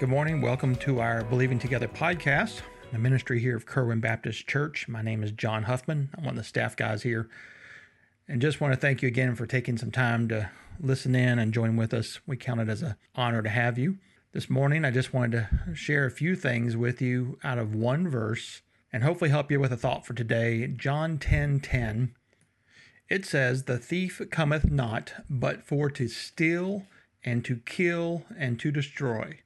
Good morning. Welcome to our Believing Together podcast, the ministry here of Kerwin Baptist Church. My name is John Huffman. I'm one of the staff guys here. And just want to thank you again for taking some time to listen in and join with us. We count it as an honor to have you. This morning, I just wanted to share a few things with you out of one verse and hopefully help you with a thought for today. John 10 10 it says, The thief cometh not, but for to steal and to kill and to destroy.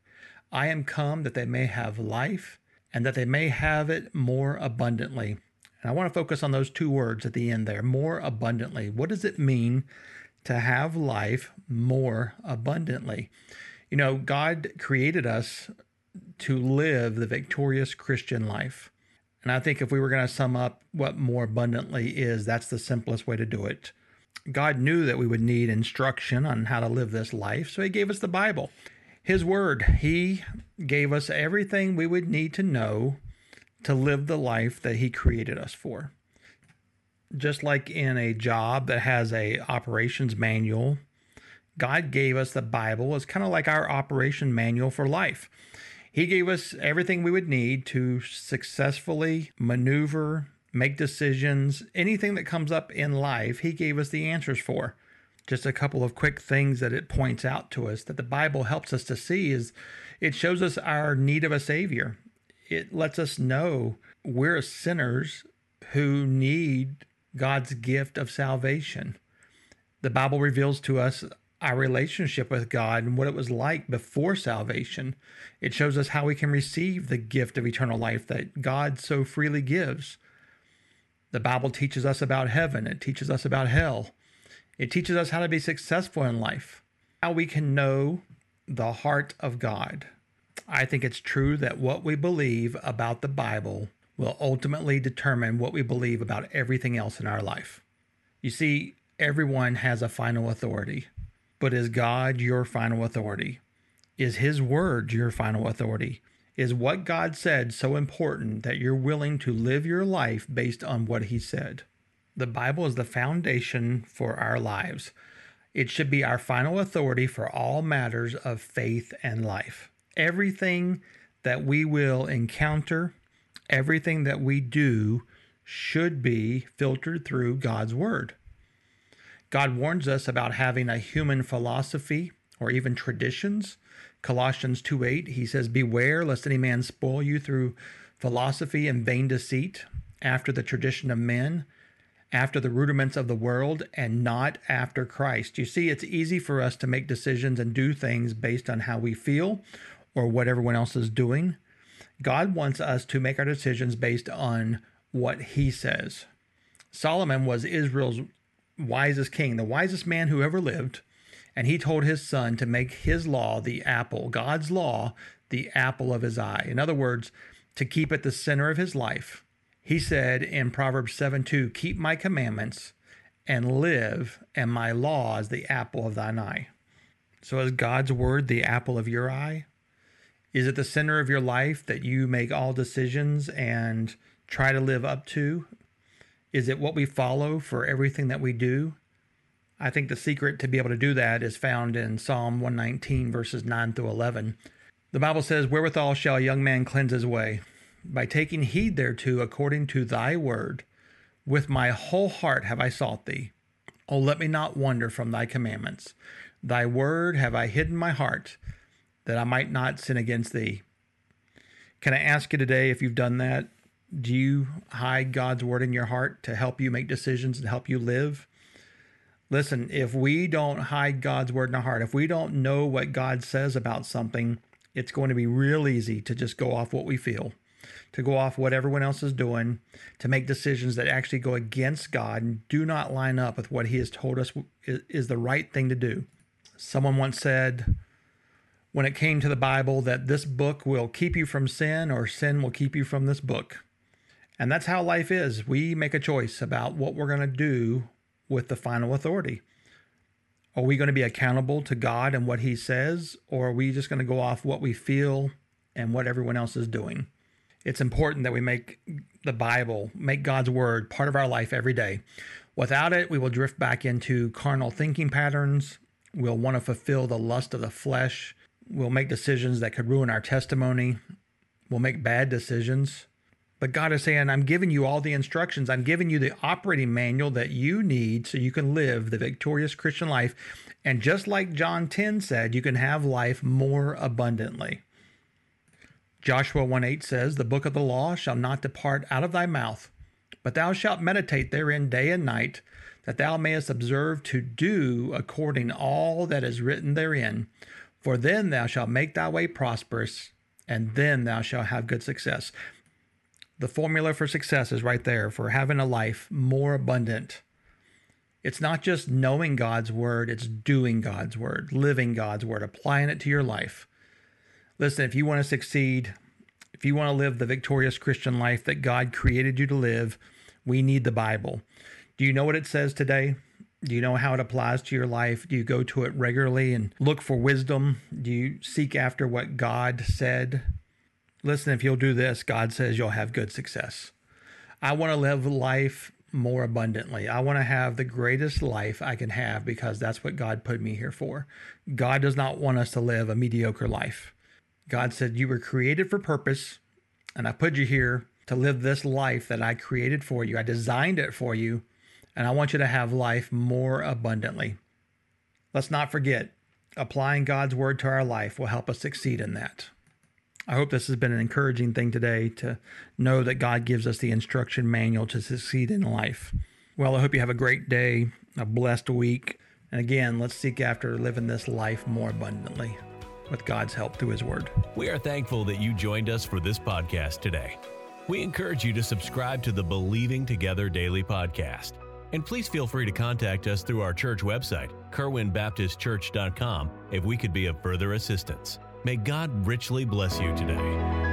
I am come that they may have life and that they may have it more abundantly. And I want to focus on those two words at the end there more abundantly. What does it mean to have life more abundantly? You know, God created us to live the victorious Christian life. And I think if we were going to sum up what more abundantly is, that's the simplest way to do it. God knew that we would need instruction on how to live this life, so He gave us the Bible. His Word. He gave us everything we would need to know to live the life that He created us for. Just like in a job that has a operations manual, God gave us the Bible as kind of like our operation manual for life. He gave us everything we would need to successfully maneuver, make decisions, anything that comes up in life, He gave us the answers for. Just a couple of quick things that it points out to us that the Bible helps us to see is it shows us our need of a Savior. It lets us know we're sinners who need God's gift of salvation. The Bible reveals to us our relationship with God and what it was like before salvation. It shows us how we can receive the gift of eternal life that God so freely gives. The Bible teaches us about heaven, it teaches us about hell, it teaches us how to be successful in life, how we can know the heart of God. I think it's true that what we believe about the Bible will ultimately determine what we believe about everything else in our life. You see, everyone has a final authority. But is God your final authority? Is His word your final authority? Is what God said so important that you're willing to live your life based on what He said? The Bible is the foundation for our lives. It should be our final authority for all matters of faith and life. Everything that we will encounter, everything that we do, should be filtered through God's Word. God warns us about having a human philosophy or even traditions. Colossians 2 8, he says, Beware lest any man spoil you through philosophy and vain deceit, after the tradition of men, after the rudiments of the world, and not after Christ. You see, it's easy for us to make decisions and do things based on how we feel or what everyone else is doing. God wants us to make our decisions based on what he says. Solomon was Israel's wisest king, the wisest man who ever lived, and he told his son to make his law the apple, God's law, the apple of his eye. In other words, to keep it the center of his life. He said in Proverbs 7 2, Keep my commandments and live, and my law is the apple of thine eye. So, is God's word the apple of your eye? Is it the center of your life that you make all decisions and try to live up to is it what we follow for everything that we do? I think the secret to be able to do that is found in Psalm 119, verses 9 through 11. The Bible says, Wherewithal shall a young man cleanse his way? By taking heed thereto according to thy word. With my whole heart have I sought thee. Oh, let me not wander from thy commandments. Thy word have I hidden my heart, that I might not sin against thee. Can I ask you today if you've done that? do you hide God's word in your heart to help you make decisions and help you live? Listen, if we don't hide God's word in our heart, if we don't know what God says about something, it's going to be real easy to just go off what we feel, to go off what everyone else is doing, to make decisions that actually go against God and do not line up with what He has told us is the right thing to do. Someone once said, when it came to the Bible that this book will keep you from sin or sin will keep you from this book. And that's how life is. We make a choice about what we're going to do with the final authority. Are we going to be accountable to God and what He says, or are we just going to go off what we feel and what everyone else is doing? It's important that we make the Bible, make God's Word part of our life every day. Without it, we will drift back into carnal thinking patterns. We'll want to fulfill the lust of the flesh. We'll make decisions that could ruin our testimony. We'll make bad decisions. But God is saying, I'm giving you all the instructions. I'm giving you the operating manual that you need so you can live the victorious Christian life. And just like John 10 said, you can have life more abundantly. Joshua 1 8 says, The book of the law shall not depart out of thy mouth, but thou shalt meditate therein day and night, that thou mayest observe to do according all that is written therein. For then thou shalt make thy way prosperous, and then thou shalt have good success. The formula for success is right there for having a life more abundant. It's not just knowing God's word, it's doing God's word, living God's word, applying it to your life. Listen, if you want to succeed, if you want to live the victorious Christian life that God created you to live, we need the Bible. Do you know what it says today? Do you know how it applies to your life? Do you go to it regularly and look for wisdom? Do you seek after what God said? Listen, if you'll do this, God says you'll have good success. I want to live life more abundantly. I want to have the greatest life I can have because that's what God put me here for. God does not want us to live a mediocre life. God said, You were created for purpose, and I put you here to live this life that I created for you. I designed it for you, and I want you to have life more abundantly. Let's not forget, applying God's word to our life will help us succeed in that. I hope this has been an encouraging thing today to know that God gives us the instruction manual to succeed in life. Well, I hope you have a great day, a blessed week. And again, let's seek after living this life more abundantly with God's help through His Word. We are thankful that you joined us for this podcast today. We encourage you to subscribe to the Believing Together Daily Podcast. And please feel free to contact us through our church website, kerwinbaptistchurch.com, if we could be of further assistance. May God richly bless you today.